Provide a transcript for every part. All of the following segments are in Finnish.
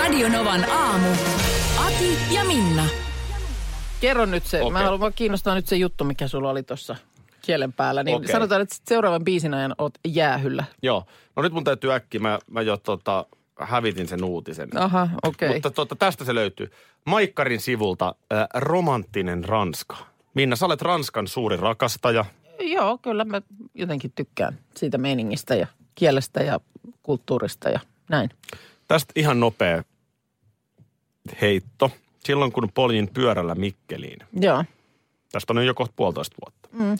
Radionovan aamu. Ati ja Minna. Kerro nyt se. Okei. Mä haluan, kiinnostaa nyt se juttu, mikä sulla oli tuossa kielen päällä. Niin Okei. sanotaan, että seuraavan biisin ajan oot jäähyllä. Joo. No nyt mun täytyy äkkiä, mä, mä jo tota, hävitin sen uutisen. Aha, okei. Okay. Mutta tota, tästä se löytyy. Maikkarin sivulta äh, romanttinen Ranska. Minna, sä olet Ranskan suuri rakastaja. Joo, kyllä mä jotenkin tykkään siitä meiningistä ja kielestä ja kulttuurista ja näin. Tästä ihan nopea heitto. Silloin kun poljin pyörällä Mikkeliin. Joo. Tästä on jo kohta puolitoista vuotta. Mm.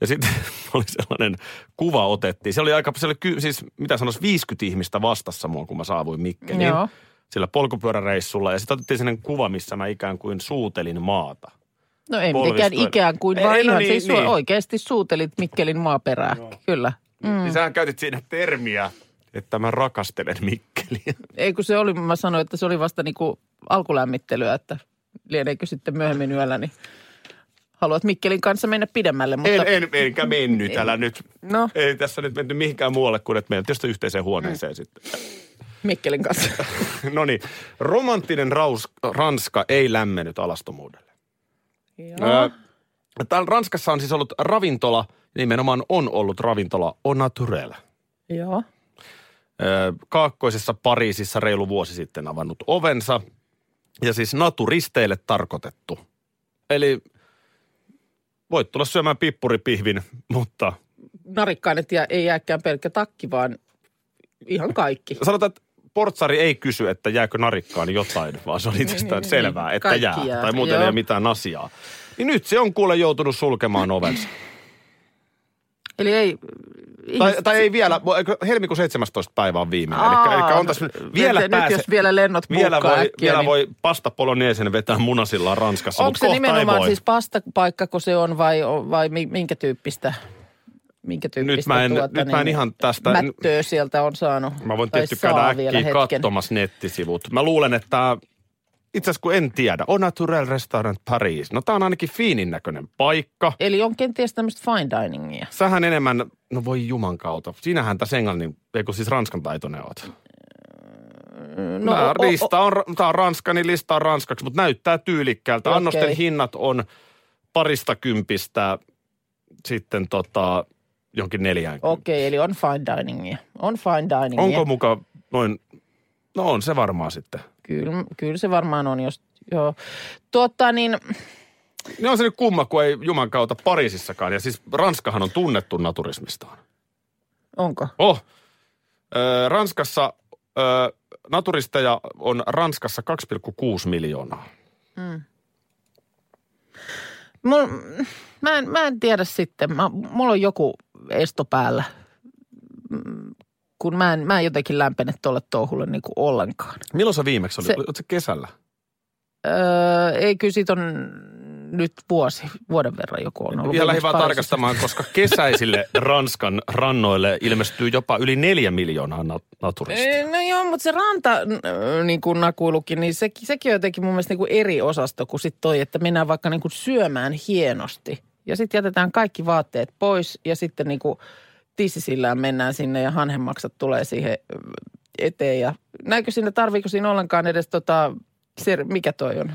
Ja sitten oli sellainen kuva otettiin. Se oli aika, se oli ky, siis mitä sanoisi, 50 ihmistä vastassa mua, kun mä saavuin Mikkeliin. Joo. Sillä polkupyöräreissulla. Ja sitten otettiin sellainen kuva, missä mä ikään kuin suutelin maata. No ei mitenkään ikään kuin, Ei, vaan no ihan niin, siis niin. niin. oikeasti suutelit Mikkelin maaperää. Kyllä. Mm. Niin sähän käytit siinä termiä, että mä rakastelen Mikkeliä. Ei kun se oli, mä sanoin, että se oli vasta niinku alkulämmittelyä, että lieneekö sitten myöhemmin yöllä, niin haluat Mikkelin kanssa mennä pidemmälle. Mutta En, en, enkä mennyt, älä nyt. No. Ei tässä nyt menty mihinkään muualle kuin, että meidän tietysti yhteiseen huoneeseen mm. sitten. Mikkelin kanssa. No niin, romanttinen raus, Ranska ei lämmennyt alastomuudelle. Öö, täällä Ranskassa on siis ollut ravintola, nimenomaan on ollut ravintola Au Naturel. Joo. Kaakkoisessa Pariisissa reilu vuosi sitten avannut ovensa. Ja siis naturisteille tarkoitettu. Eli voit tulla syömään pippuripihvin, mutta Narikkaan, ja ei jääkään pelkkä takki, vaan ihan kaikki. sanotaan, että portsari ei kysy, että jääkö narikkaan jotain, vaan se on itsestään niin, selvää, niin. että jää. jää, Tai muuten ei joo. ole mitään asiaa. Niin nyt se on kuule joutunut sulkemaan ovensa. Eli ei... Tai, ihmiset- tai ei vielä, helmikuun 17. päivä on viimeinen. Eli, Aa, eli on tässä no, vielä nyt pääse, jos vielä lennot vielä voi, äkkiä, vielä niin- voi pasta poloniesen vetää munasillaan Ranskassa, Onko se nimenomaan siis pastapaikka, kun se on, vai, vai mi- minkä tyyppistä? Minkä tyyppistä mä en- tuota, nyt mä en ihan tästä- Mättöä sieltä on saanut. Mä voin tai tietysti käydä äkkiä katsomassa nettisivut. Mä luulen, että itse asiassa kun en tiedä, Au Naturel Restaurant Paris. No tää on ainakin fiinin näköinen paikka. Eli on kenties tämmöistä fine diningia. Sähän enemmän, no voi juman kautta. Sinähän tässä englannin, eikö siis ranskan taitoinen oot. No, tää, o- o- lista on, tää on ranska, niin lista on ranskaksi, mutta näyttää tyylikkäältä. Okei. Annosten hinnat on parista kympistä sitten tota, jonkin neljään. Okei, eli on fine diningia. On fine diningia. Onko muka noin, no on se varmaan sitten. Kyllä, kyllä se varmaan on, jos... Joo. Tuota niin, Ne on se nyt kumma, kun ei juman kautta Pariisissakaan. Ja siis Ranskahan on tunnettu naturismistaan. onko? Oh, ö, Ranskassa ö, naturisteja on Ranskassa 2,6 miljoonaa. Mul, mä, en, mä en tiedä sitten. Mä, mulla on joku esto päällä, Mm, kun mä en, mä en jotenkin lämpene tuolle touhulle niin kuin ollenkaan. Milloin se viimeksi oli? Se- Se... se kesällä? Öö, ei kyllä siitä on nyt vuosi, vuoden verran joku on ollut. Vielä hyvä tarkastamaan, koska kesäisille Ranskan rannoille ilmestyy jopa yli neljä miljoonaa nat- naturistia. No joo, mutta se ranta niin kuin nakuilukin, niin se, sekin on jotenkin mun mielestä niin kuin eri osasto kuin sit toi, että mennään vaikka niin kuin syömään hienosti. Ja sitten jätetään kaikki vaatteet pois ja sitten niin kuin tissisillään mennään sinne ja hanhenmaksat tulee siihen ö, eteen. Ja näinkö siinä, tarviiko siinä ollenkaan edes tota, ser, mikä toi on?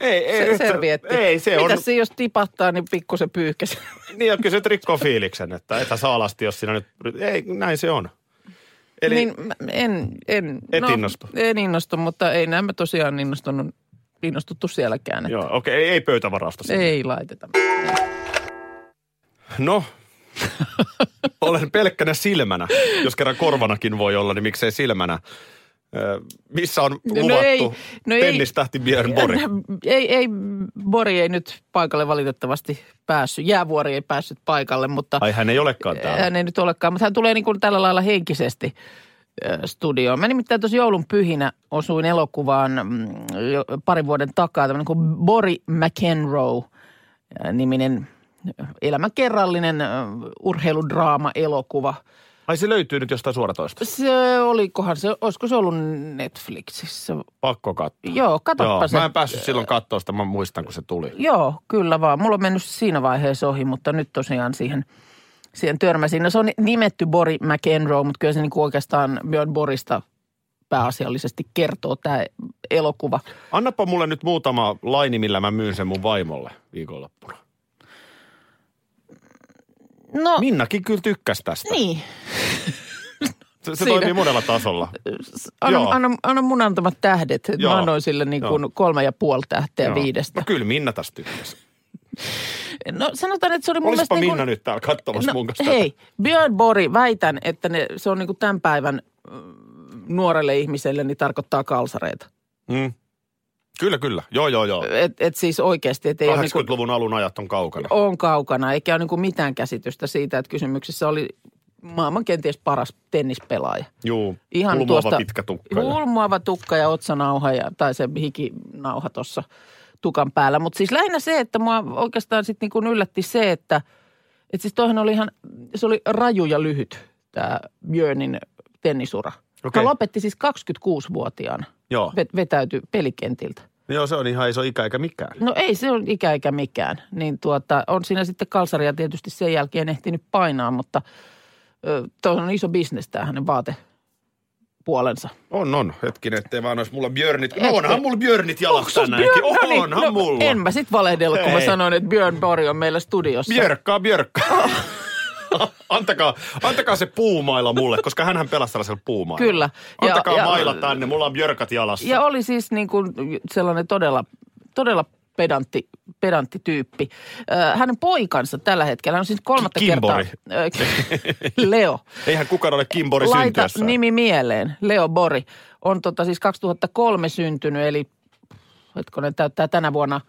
Ei, Se, nyt- servietti. Ei, se on. Mitäs se, jos tipahtaa, niin pikkusen pyyhkäs. Niin, ja kyllä se rikkoo fiiliksen, että ethän saa alasti, jos siinä nyt... Ei, näin se on. Eli niin en, en, Et no, innostu? En innostu, mutta ei näemme tosiaan innostunut, innostuttu sielläkään. Että joo, okei, ei, ei pöytävarausta sinne. ei laiteta. No, olen pelkkänä silmänä. Jos kerran korvanakin voi olla, niin miksei silmänä. Ö, missä on luvattu No ei, no ei. tennistähti Björn Borg? Ei, ei, Bori ei nyt paikalle valitettavasti päässyt. Jäävuori ei päässyt paikalle, mutta Ai hän ei olekaan täällä. hän ei nyt olekaan. Mutta hän tulee niin kuin tällä lailla henkisesti studioon. Mä nimittäin tuossa joulun pyhinä osuin elokuvaan mm, parin vuoden takaa tämmöinen kuin Bori McEnroe-niminen elämänkerrallinen ö, urheiludraama-elokuva. Ai se löytyy nyt jostain suoratoista. Se olikohan se, olisiko se ollut Netflixissä? Pakko katsoa. Joo, katoppa Joo, se. mä en päässyt silloin katsoa sitä, mä muistan kun se tuli. Joo, kyllä vaan. Mulla on mennyt siinä vaiheessa ohi, mutta nyt tosiaan siihen, siihen törmäsin. No se on nimetty Bori McEnroe, mutta kyllä se niin oikeastaan Björn Borista pääasiallisesti kertoo tämä elokuva. Annapa mulle nyt muutama laini, millä mä myyn sen mun vaimolle viikonloppuna. No Minnakin kyllä tykkäsi tästä. niin, Se, se Siinä. toimii monella tasolla. anna, Joo. anna, anna mun antamat tähdet. Joo. Mä annoin sille niin kuin kolme ja puoli tähteä Joo. viidestä. No kyllä Minna tästä tykkäsi. No sanotaan, että se oli mun Olispa mielestä... Minna niin nyt täällä katsomassa mun kanssa hei, Björn Bori, väitän, että ne, se on niin kuin tämän päivän mm, nuorelle ihmiselle, niin tarkoittaa kalsareita. Mm. Kyllä, kyllä. Joo, joo, joo. Et, et siis oikeasti, että ei ole niin kuin, 80-luvun alun ajat on kaukana. on kaukana, eikä ole niin kuin mitään käsitystä siitä, että kysymyksessä oli maailman kenties paras tennispelaaja. Juu, Ihan hulmuava tuosta, pitkä tukka. ja- Hulmuava tukka ja otsanauha ja, tai se hikinauha tuossa tukan päällä. Mutta siis lähinnä se, että mua oikeastaan sitten niin kuin yllätti se, että, että siis toihan oli ihan, se oli raju ja lyhyt tämä Björnin tennisura. Okei. Hän lopetti siis 26-vuotiaana. Joo. Vet, vetäytyi pelikentiltä. Joo, se on ihan iso ikä eikä mikään. No ei se on ikä eikä mikään. Niin tuota, on siinä sitten kalsaria tietysti sen jälkeen ehtinyt painaa, mutta tuo on iso bisnes tämä hänen vaatepuolensa. On, on. Hetkinen, ettei vaan olisi mulla björnit. No onhan mulla björnit jalassa tänäänkin. Björn- no niin, onhan no, mulla. En mä sit valehdellut, kun mä Ei. sanoin, että Björn Borg on meillä studiossa. Björkkaa, björkkaa. antakaa, antakaa se puumailla mulle, koska hänhän pelasi tällaisella puumailla. Kyllä. Ja- Antakaa ja- mailla tänne, mulla on björkat jalassa. Ja oli siis niin kuin sellainen todella, todella pedantti, pedantti tyyppi. Äh, Hänen poikansa tällä hetkellä hän on siis kolmatta Kimbori. kertaa. Äh, Leo. Eihän kukaan ole Kimbori Laita syntyessä. nimi mieleen. Leo Bori on tota siis 2003 syntynyt, eli hetkonen täyttää tänä vuonna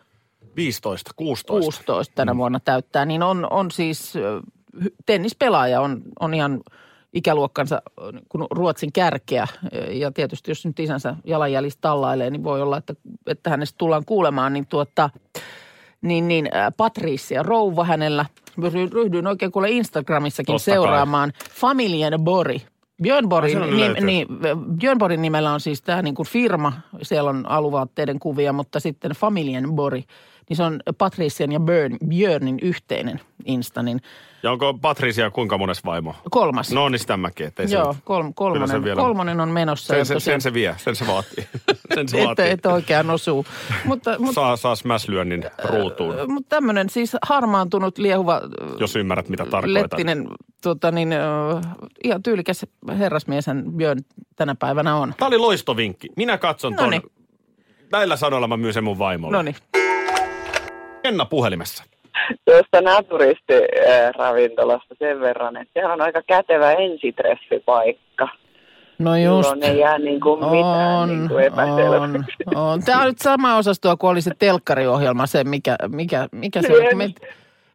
15, 16. 16 tänä vuonna täyttää, niin on, on siis tennispelaaja, on, on ihan ikäluokkansa kun Ruotsin kärkeä. Ja tietysti jos nyt isänsä jalanjäljistä tallailee, niin voi olla, että, että hänestä tullaan kuulemaan. Niin, tuota, niin, niin äh, Patricia Rouva hänellä. Ry- Ryhdyin oikein kuule Instagramissakin Totta kai. seuraamaan. Familien Bori. Björn Borin, nim, niin, Björn Borin nimellä on siis tämä niin kuin firma. Siellä on aluvaatteiden kuvia, mutta sitten Familien Bori. Niin se on Patrician ja Björn, Björnin yhteinen Insta. Niin Ja onko Patricia kuinka mones vaimo? kolmas. No niin sitä mäkin, ettei se Joo, nyt- kol, kolmonen, se vielä- kolmonen on menossa. Sen, se, tosiaan- sen se vie, sen se vaatii. sen se vaatii. että oikein osuu. mutta, mutta, Saa, saa smash-lyönnin ruutuun, mutta tämmöinen siis harmaantunut liehuva jos ymmärrät mitä tarkoitan. lettinen, tota niin, uh, ihan tyylikäs herrasmies hän Björn tänä päivänä on. Tämä oli loistovinkki. Minä katson ton. Noniin. Näillä sanoilla mä myyn sen mun vaimolle. No niin. Enna puhelimessa. tuosta naturistiravintolasta sen verran, että sehän on aika kätevä ensitreffipaikka. No just. Jolloin ei jää niin kuin mitään On, niin kuin on, epäselväksi. on. Tämä on nyt sama osastoa kuin oli se telkkariohjelma, se mikä, mikä, mikä se Niin. oli. Me,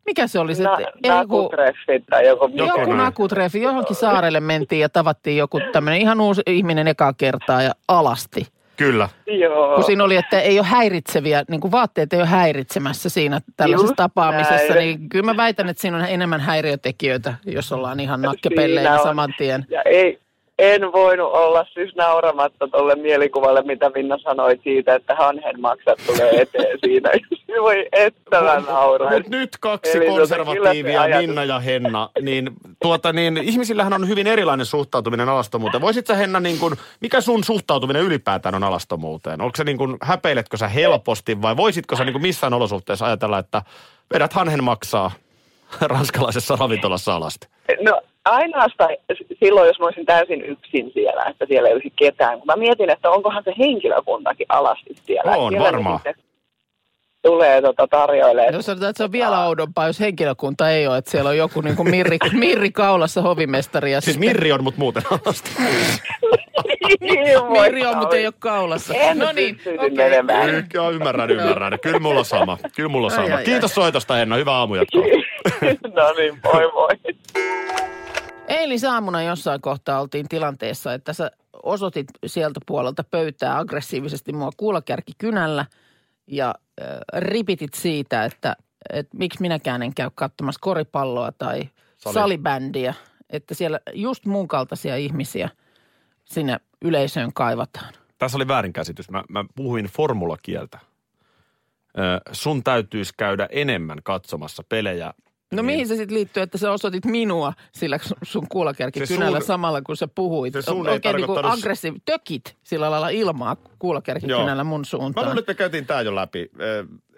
mikä se oli se? Na, nakutreffit tai joku... Joku joku näin. nakutreffi, johonkin saarelle mentiin ja tavattiin joku tämmöinen ihan uusi ihminen ekaa kertaa ja alasti. Kyllä. Joo. Kun siinä oli, että ei ole häiritseviä, niin kuin vaatteet ei ole häiritsemässä siinä tällaisessa Just tapaamisessa, näin. niin kyllä mä väitän, että siinä on enemmän häiriötekijöitä, jos ollaan ihan nakkepelleinä on. saman tien. Ja ei, en voinut olla siis nauramatta tuolle mielikuvalle, mitä Minna sanoi siitä, että hanhen maksat tulee eteen siinä. Voi että mä nauroin. Mutta nyt kaksi Eli konservatiivia, ajatus- Minna ja Henna, niin, tuota, niin ihmisillähän on hyvin erilainen suhtautuminen alastomuuteen. Voisit sä Henna, niin kun, mikä sun suhtautuminen ylipäätään on alastomuuteen? Onko se niin kun, häpeiletkö sä helposti vai voisitko sä niin kun missään olosuhteessa ajatella, että vedät hanhen maksaa ranskalaisessa ravintolassa alasti? No ainoastaan silloin, jos mä olisin täysin yksin siellä, että siellä ei olisi ketään. Kun mä mietin, että onkohan se henkilökuntakin alasti siellä. On, siellä varmaan. sitten Tulee tota tarjoilee. Jos sanotaan, että se on vielä oudompaa, jos henkilökunta ei ole, että siellä on joku niin kuin Mirri, Mirri kaulassa hovimestari. Ja Siis sitten- Mirri on mut muuten alasti. Niin, Mirri on, mutta ei ole kaulassa. En no niin, okei. menemään. Joo, ymmärrän, ymmärrän. Kyllä mulla on sama. Kyllä mulla on Ai, sama. ai, Kiitos soitosta, Henna. Hyvää aamujatkoa. no niin, moi moi. Eilisaamuna jossain kohtaa oltiin tilanteessa, että sä osoitit sieltä puolelta pöytää aggressiivisesti mua kuulakärki kynällä ja äh, ripitit siitä, että, että miksi minäkään en käy katsomassa koripalloa tai Sali. salibändiä. Että siellä just mun kaltaisia ihmisiä sinne yleisöön kaivataan. Tässä oli väärinkäsitys. Mä, mä puhuin formulakieltä. Ö, sun täytyisi käydä enemmän katsomassa pelejä. No Niin. mihin se sitten liittyy, että sä osoitit minua sillä sun- sun kuulakärki Se kynällä sun- samalla, kun sä puhuit. se sun ei Oikein niin kuin tarkoittanut- aggressiiv... tökit sillä lailla ilmaa kuulakärki Joo. kynällä mun Mä suuntaan. luulen, että me käytiin tää jo läpi.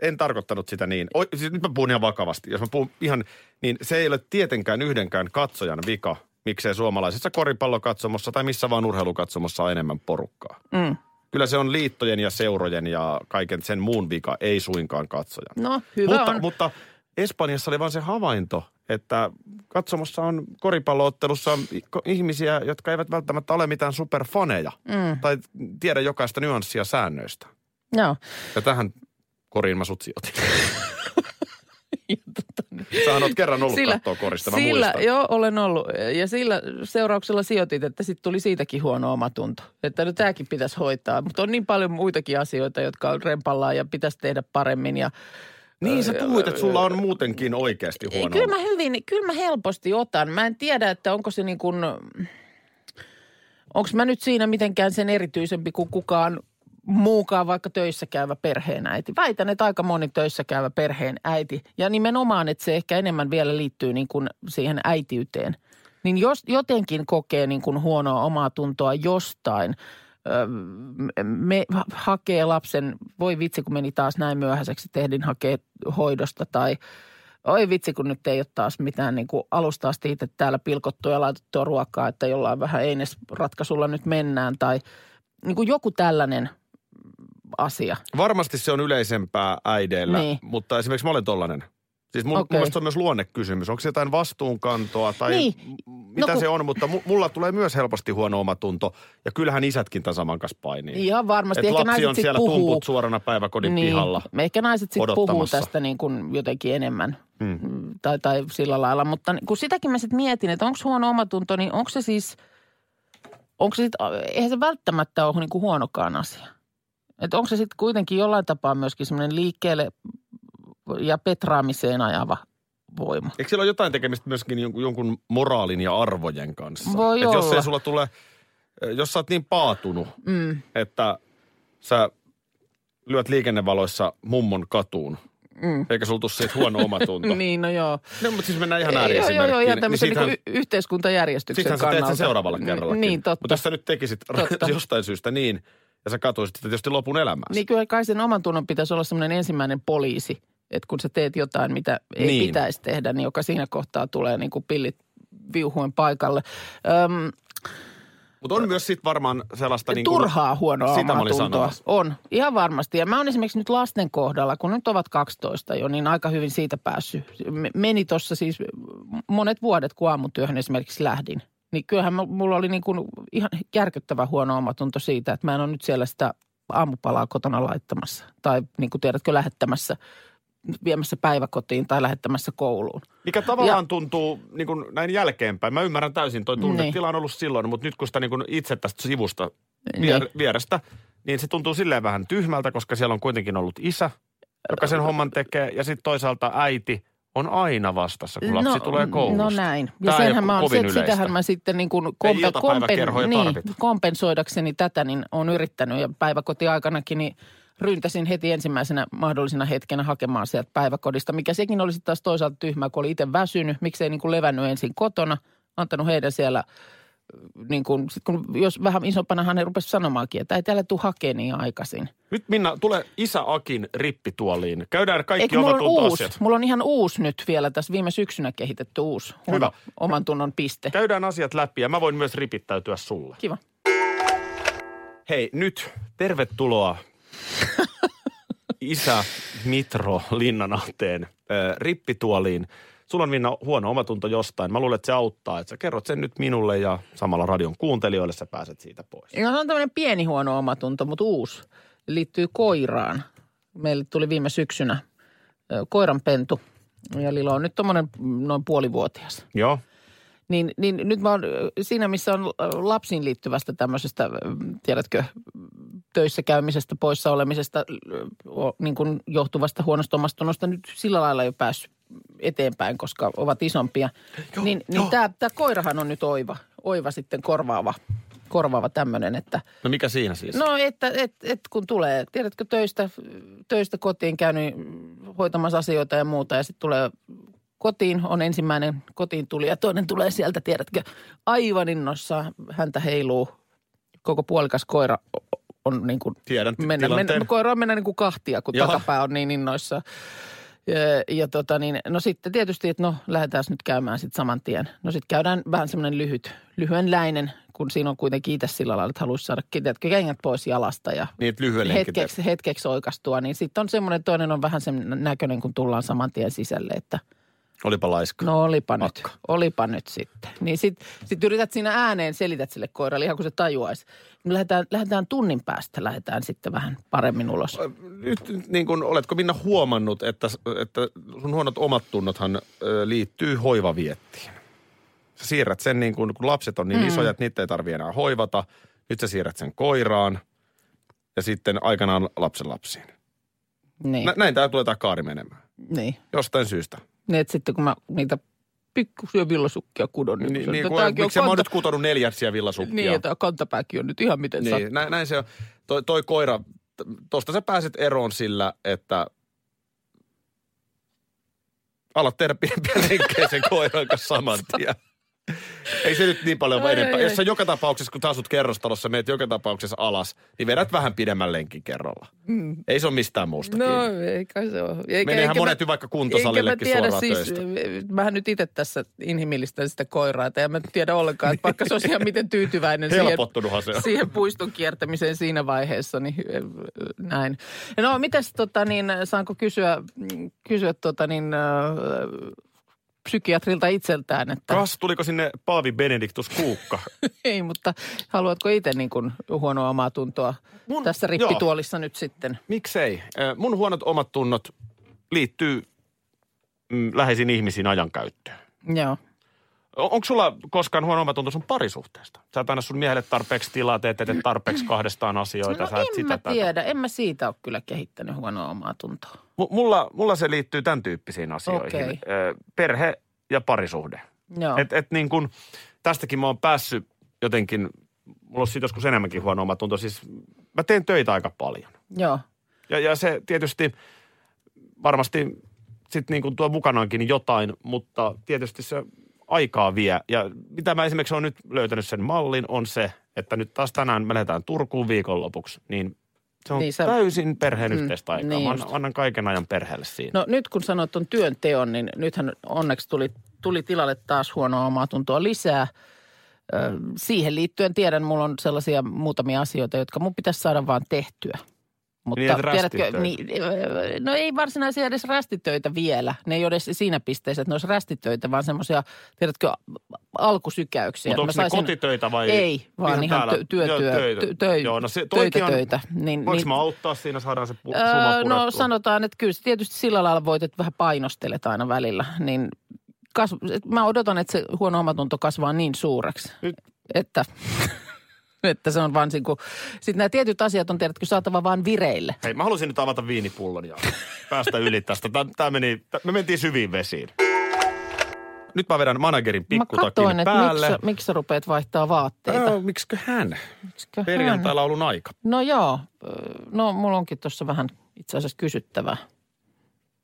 En tarkoittanut sitä niin. Oi, siis nyt mä puhun ihan vakavasti. Jos mä puhun ihan, niin se ei ole tietenkään yhdenkään katsojan vika, miksei suomalaisessa koripallokatsomossa tai missä vaan urheilukatsomossa on enemmän porukkaa. Mm. Kyllä se on liittojen ja seurojen ja kaiken sen muun vika, ei suinkaan katsojan. No, hyvä mutta, on. mutta Espanjassa oli vaan se havainto, että katsomossa on koripalloottelussa ko- ihmisiä, jotka eivät välttämättä ole mitään superfaneja Mm. tai tiedä jokaista nyanssia säännöistä. Joo. Ja tähän koriin mä sut sijoitin. Tota niin. Sähän oot kerran ollut kattoo korista, mä sillä, muistan. joo, olen ollut. Ja sillä seurauksella sijoitit, että sitten tuli siitäkin huono omatunto. Että no tämäkin pitäisi hoitaa. Mutta on niin paljon muitakin asioita, jotka on rempallaan ja pitäisi tehdä paremmin. Ja Niin sä puhuit, että sulla on muutenkin oikeasti huono. Kyllä mä hyvin, kyllä mä helposti otan. Mä en tiedä, että onko se niin kuin, onko mä nyt siinä mitenkään sen erityisempi kuin kukaan muukaan vaikka töissä käyvä perheenäiti. Väitän, että aika moni töissä käyvä perheenäiti. Ja nimenomaan, että se ehkä enemmän vielä liittyy niin kuin siihen äitiyteen. Niin jos jotenkin kokee niin kuin huonoa omaa tuntoa jostain, me hakee lapsen, voi vitsi kun meni taas näin myöhäiseksi, tehdin hakea hoidosta tai oi vitsi kun nyt ei ole taas mitään niin kuin alusta asti itse täällä pilkottua ja laitettua ruokaa, että jollain vähän einesratkaisulla nyt mennään tai niin kuin joku tällainen asia. Varmasti se on yleisempää äideillä, Niin. mutta esimerkiksi mä olen tollanen. Siis mun, okay. mun mielestä on myös luonnekysymys. Onko se jotain vastuunkantoa tai Niin. No mitä kun- se on, mutta mu- mulla tulee myös helposti huono omatunto. Ja kyllähän isätkin tämän saman kanssa painii. Ihan varmasti. Et Ehkä lapsi on sit siellä puhuu. tumput suorana päiväkodin niin. pihalla. Ehkä naiset sitten puhuu tästä niin kuin jotenkin enemmän Hmm. mm. tai, tai sillä lailla. Mutta niin kun sitäkin mä sitten mietin, että onko huono omatunto, niin onko se siis, onko se sitten, eihän se välttämättä ole niin kuin huonokaan asia. Että onko se sitten kuitenkin jollain tapaa myöskin semmoinen liikkeelle ja petraamiseen ajava voima. Eikö sillä ole jotain tekemistä myöskin jonkun, jonkun moraalin ja arvojen kanssa? Voi Et jos olla. ei sulla tule, jos sä oot niin paatunut, Mm. että sä lyöt liikennevaloissa mummon katuun, Mm. eikä sulla tule siitä huono omatunto. Niin, no joo. No, mutta siis mennään ihan Joo, joo, ääriesimerkkiin. joo, ihan tämmöisen siitähän- niin y- yhteiskuntajärjestyksen Sittenhän sä teet kannalta. sen seuraavalla kerrallakin. Niin, totta. Mutta jos sä nyt tekisit Totta. jostain syystä niin, ja sä katuisit sitä tietysti lopun elämää. Niin kyllä kai sen oman tunnon pitäisi olla semmoinen ensimmäinen poliisi, että kun sä teet jotain, mitä ei Niin. pitäisi tehdä, niin joka siinä kohtaa tulee niin kuin pillit viuhuen paikalle. Öm, Mutta on myös sit varmaan sellaista... Niin kuin, turhaa huonoa sitä mä omaa olin tuntoa. sanomassa. On, ihan varmasti. Ja mä oon esimerkiksi nyt lasten kohdalla, kun nyt ovat 12 jo, niin aika hyvin siitä päässyt. Me- Meni tuossa siis monet vuodet, kun aamutyöhön esimerkiksi lähdin. Niin kyllähän mulla oli niin kuin ihan järkyttävä huono omatunto siitä, että mä en ole nyt siellä sitä aamupalaa kotona laittamassa. Tai niin kuin tiedätkö, lähettämässä, viemässä päiväkotiin tai lähettämässä kouluun. Mikä tavallaan tuntuu niin kuin näin jälkeenpäin. Mä ymmärrän täysin, toi tunnetila on ollut silloin, mutta nyt kun sitä niin kuin itse tästä sivusta vier, Niin. vierestä, niin se tuntuu silleen vähän tyhmältä, koska siellä on kuitenkin ollut isä, joka sen homman tekee, ja sitten toisaalta äiti on aina vastassa, kun lapsi tulee koulusta. No näin. Ja ei senhän mä oon, se, sitähän mä sitten niin kuin Ei iltapäiväkerhoja niin, tarvita. kompensoidakseni tätä, niin on yrittänyt. Ja päiväkotiaikanakin niin ryntäsin heti ensimmäisenä mahdollisena hetkenä hakemaan sieltä päiväkodista, mikä sekin olisi taas toisaalta tyhmää, kun oli itse väsynyt. Miksei niin kuin levännyt ensin kotona, antanut heidän siellä niin kuin, sit kun, jos vähän isompanahan he rupesivat sanomaankin, että ei täällä tule hakemaan niin aikaisin. Nyt Minna, tule isä Akin rippituoliin. Käydään kaikki Eikö mulla on uusi, omatuntoasiat. mulla on ihan uusi nyt vielä tässä viime syksynä kehitetty uusi Hyvä. oman tunnon piste. Käydään asiat läpi ja mä voin myös ripittäytyä sulle. Kiva. Hei, nyt tervetuloa isä Mitro Linnanahteen äh, rippituoliin. Sulla on Minna huono omatunto jostain. Mä luulen, että se auttaa, että sä kerrot sen nyt minulle ja samalla radion kuuntelijoille sä pääset siitä pois. Ja se on tämmöinen pieni huono omatunto, mutta uusi. Liittyy koiraan. Meille tuli viime syksynä koiranpentu. Ja Lilo on nyt tuommoinen noin puolivuotias. Joo. Niin, niin nyt mä oon siinä, missä on lapsiin liittyvästä tämmöisestä, tiedätkö, töissä käymisestä, poissa olemisesta, niin kuin johtuvasta huonosta nyt sillä lailla jo päässyt eteenpäin, koska ovat isompia. Joo, niin joo. niin tämä, tämä koirahan on nyt oiva, oiva sitten korvaava, korvaava tämmöinen, että – No mikä siinä siis? No, että et, et kun tulee, tiedätkö, töistä, töistä kotiin käynyt hoitamassa asioita ja muuta ja sitten tulee kotiin, on ensimmäinen kotiin tuli ja toinen tulee sieltä, tiedätkö, aivan innossa, häntä heiluu, koko puolikas koira on niin kuin Tiedän mennä, mennä, koira on mennä niin kuin kahtia, kun Joo. takapää on niin innoissa. Ja, ja tota niin, no sitten tietysti, että no lähdetään nyt käymään sitten saman tien. No sitten käydään vähän semmoinen lyhyt, lyhyenläinen, kun siinä on kuitenkin itse sillä lailla, että haluaisi saada tiedätkö, kengät pois jalasta ja Niin, hetkeksi, hetkeksi oikastua. Niin sitten on semmoinen, toinen on vähän sen näköinen, kun tullaan saman tien sisälle, että Olipa laiska. no olipa nyt, Akka. olipa nyt sitten. Niin sitten sit yrität siinä ääneen, selität sille koiralle ihan kuin se tajuaisi. Me lähdetään, lähdetään tunnin päästä, lähdetään sitten vähän paremmin ulos. Nyt niin kuin, oletko Minna huomannut, että, että sun huonot omat tunnothan ö, liittyy hoivaviettiin? Sä siirrät sen niin kuin, kun lapset on niin mm. isoja, että niitä ei tarvitse enää hoivata. Nyt sä siirrät sen koiraan ja sitten aikanaan lapsen lapsiin. Niin, Nä, näin tämä tulee tämä kaari menemään. niin. Jostain syystä. Niin, että sitten kun mä niitä pikkusia villasukkia kudon, niin, Niin, niin että kun, miksi mä oon kanta- nyt kutonut neljätsiä villasukkia? Niin, ja tämä kantapääkin on nyt ihan miten niin. Niin, näin, näin se on. Toi, toi koira, tosta sä pääset eroon sillä, että alat tehdä pienempiä sen koiran kanssa saman tien. Ei se nyt niin paljon enempää. ai, Jos sä joka tapauksessa, kun asut kerrostalossa, meet joka tapauksessa alas, niin vedät vähän pidemmän lenkin kerralla. Mm. Ei se ole mistään muusta No, kiinni. ei kai se ole. Eikä, Meneehän eikä monet mä- vaikka kuntosalillekin tiedä, suoraan siis, töistä. Mähän nyt itse tässä inhimillistän sitä koiraa, että en mä tiedä ollenkaan, että vaikka se olisi ihan miten tyytyväinen siihen, se on. siihen puiston kiertämiseen siinä vaiheessa, niin äh, näin. No, mitäs tota niin, saanko kysyä, kysyä tota niin, äh, psykiatrilta itseltään, että Kas, tuliko sinne Paavi Benediktus Kuukka? ei, mutta haluatko itse niin kuin huonoa omaa tuntoa Mun- tässä rippituolissa nyt sitten? Miksei? Mun huonot omat tunnot liittyy mm, läheisiin ihmisiin ajankäyttöön. Joo. On- Onko sulla koskaan huono omatunto sun parisuhteesta? Sä et anna sun miehelle tarpeeksi tilaa, teet, teet tarpeeksi kahdestaan asioita. No sä et en sitä mä tätä. tiedä, en mä siitä ole kyllä kehittänyt huonoa omaa tuntoa. M- mulla, mulla se liittyy tämän tyyppisiin asioihin. Ö, Perhe ja parisuhde. Joo. Et, et niin kun, tästäkin mä oon päässyt jotenkin, mulla on siitä joskus enemmänkin huono omatunto. Siis mä teen töitä aika paljon. Joo. Ja, ja se tietysti varmasti sitten niin kuin tuo mukanaankin jotain, mutta tietysti se aikaa vie. Ja mitä mä esimerkiksi olen nyt löytänyt sen mallin on se, että nyt taas tänään me lähdetään Turkuun viikonlopuksi, niin se on Niin sä- täysin perheen Mm, yhteistä aikaa. niin Mä annan, annan kaiken ajan perheelle siinä. No nyt kun sanot ton työnteon, niin nythän onneksi tuli, tuli tilalle taas huonoa omaa tuntoa lisää. Ö, siihen liittyen tiedän, mulla on sellaisia muutamia asioita, jotka mun pitäisi saada vaan tehtyä. Mutta Niin, tiedätkö, niin, no ei varsinaisia edes rästitöitä vielä. Ne ei ole edes siinä pisteessä, että ne olisi rästitöitä, vaan semmoisia, tiedätkö, alkusykäyksiä. Mutta onko ne kotitöitä vai? Ei, vaan ihan, täällä? tö, työ, Joo, työ, töitä. tö, töi, Joo, no se, töitä, on, töitä. Niin, Voinko niin, mä auttaa siinä, saadaan se pu, Öö, purettua? no sanotaan, että kyllä se tietysti sillä lailla voit, että vähän painostelet aina välillä. Niin kasv... mä odotan, että se huono omatunto kasvaa niin suureksi, Nyt- että, että se on vaan niin kuin... Sitten nämä tietyt asiat on tiedätkö saatava vaan vireille. Hei, mä halusin nyt avata viinipullon ja päästä yli tästä. Tää, tää meni, tää, me mentiin syviin vesiin. Nyt mä vedän managerin Mä pikkutakin katsoin, päälle. miksi, miksi sä rupeat vaihtaa vaatteita. Äh, miksikö hän? Miksikä hän? Perjantai-laulun aika. No joo, Öö, no mulla onkin tuossa vähän itse asiassa kysyttävää.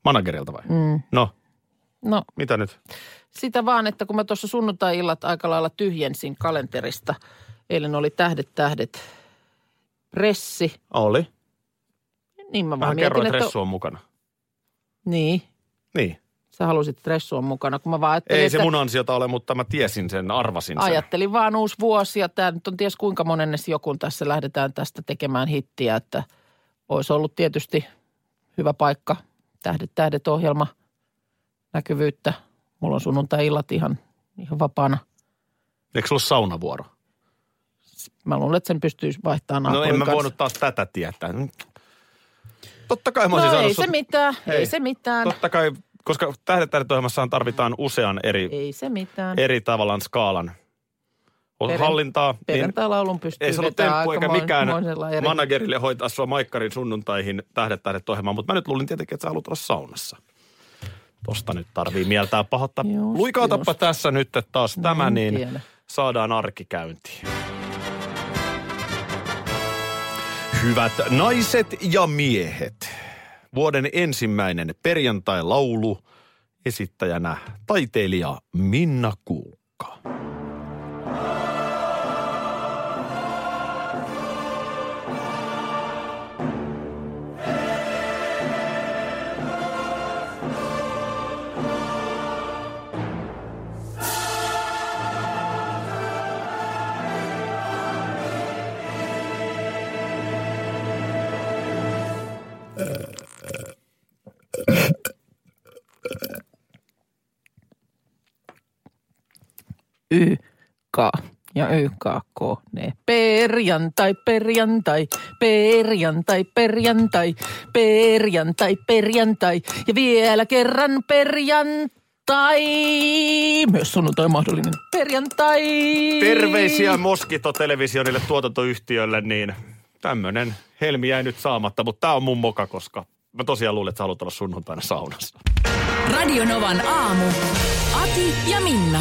Managerilta vai? Mm. No, No mitä nyt? Sitä vaan, että kun mä tuossa sunnuntai-illat aika lailla tyhjensin kalenterista. Eilen oli tähdet, tähdet, pressi. Oli. Niin mä vaan kerroin, että... Ressu on mukana. Niin, Niin. sä halusit, että Ressu on mukana. Kun mä vaan ajattelin, Ei se että mun ansiota ole, mutta mä tiesin sen, arvasin sen. ajattelin vaan uusi vuosi ja tämä nyt on ties kuinka monennes joku tässä lähdetään tästä tekemään hittiä, että olisi ollut tietysti hyvä paikka. Tähdet, tähdet ohjelma, näkyvyyttä. Mulla on sunnuntai-illat ihan, ihan vapaana. Eikö sulla ole saunavuoro? Mä luulen, että sen pystyisi vaihtamaan No naapurin en mä kanssa. voinut taas tätä tietää. Totta kai mä No ei se sut- mitään, ei Hei, se mitään. Totta kai koska tähdet tarvitaan usean eri, Ei se mitään. eri tavallaan skaalan Perjan- hallintaa. Niin Perjantai-laulun pystyy ei se ollut temppu eikä mikään eri- managerille hoitaa sua maikkarin sunnuntaihin tähdet tähdet ohjelmaan, mutta mä nyt luulin tietenkin, että sä haluat olla saunassa. Tosta nyt tarvii mieltää pahoittaa. Luikautapa just. tässä nyt että taas No, tämä, niin tiedä. saadaan arki Hyvät naiset ja miehet, vuoden ensimmäinen perjantai-laulu esittäjänä taiteilija Minna Kuukka. Y, K ja Y, K, K, ne. Perjantai, perjantai, perjantai, perjantai, perjantai, perjantai ja vielä kerran perjantai. Myös sunnuntai mahdollinen perjantai. Terveisiä Moskito televisionille tuotantoyhtiölle, niin tämmönen helmi jäi nyt saamatta, mutta tää on mun moka, koska mä tosiaan luulen, että sä haluat olla sunnuntaina saunassa. Radionovan aamu. Ati ja Minna.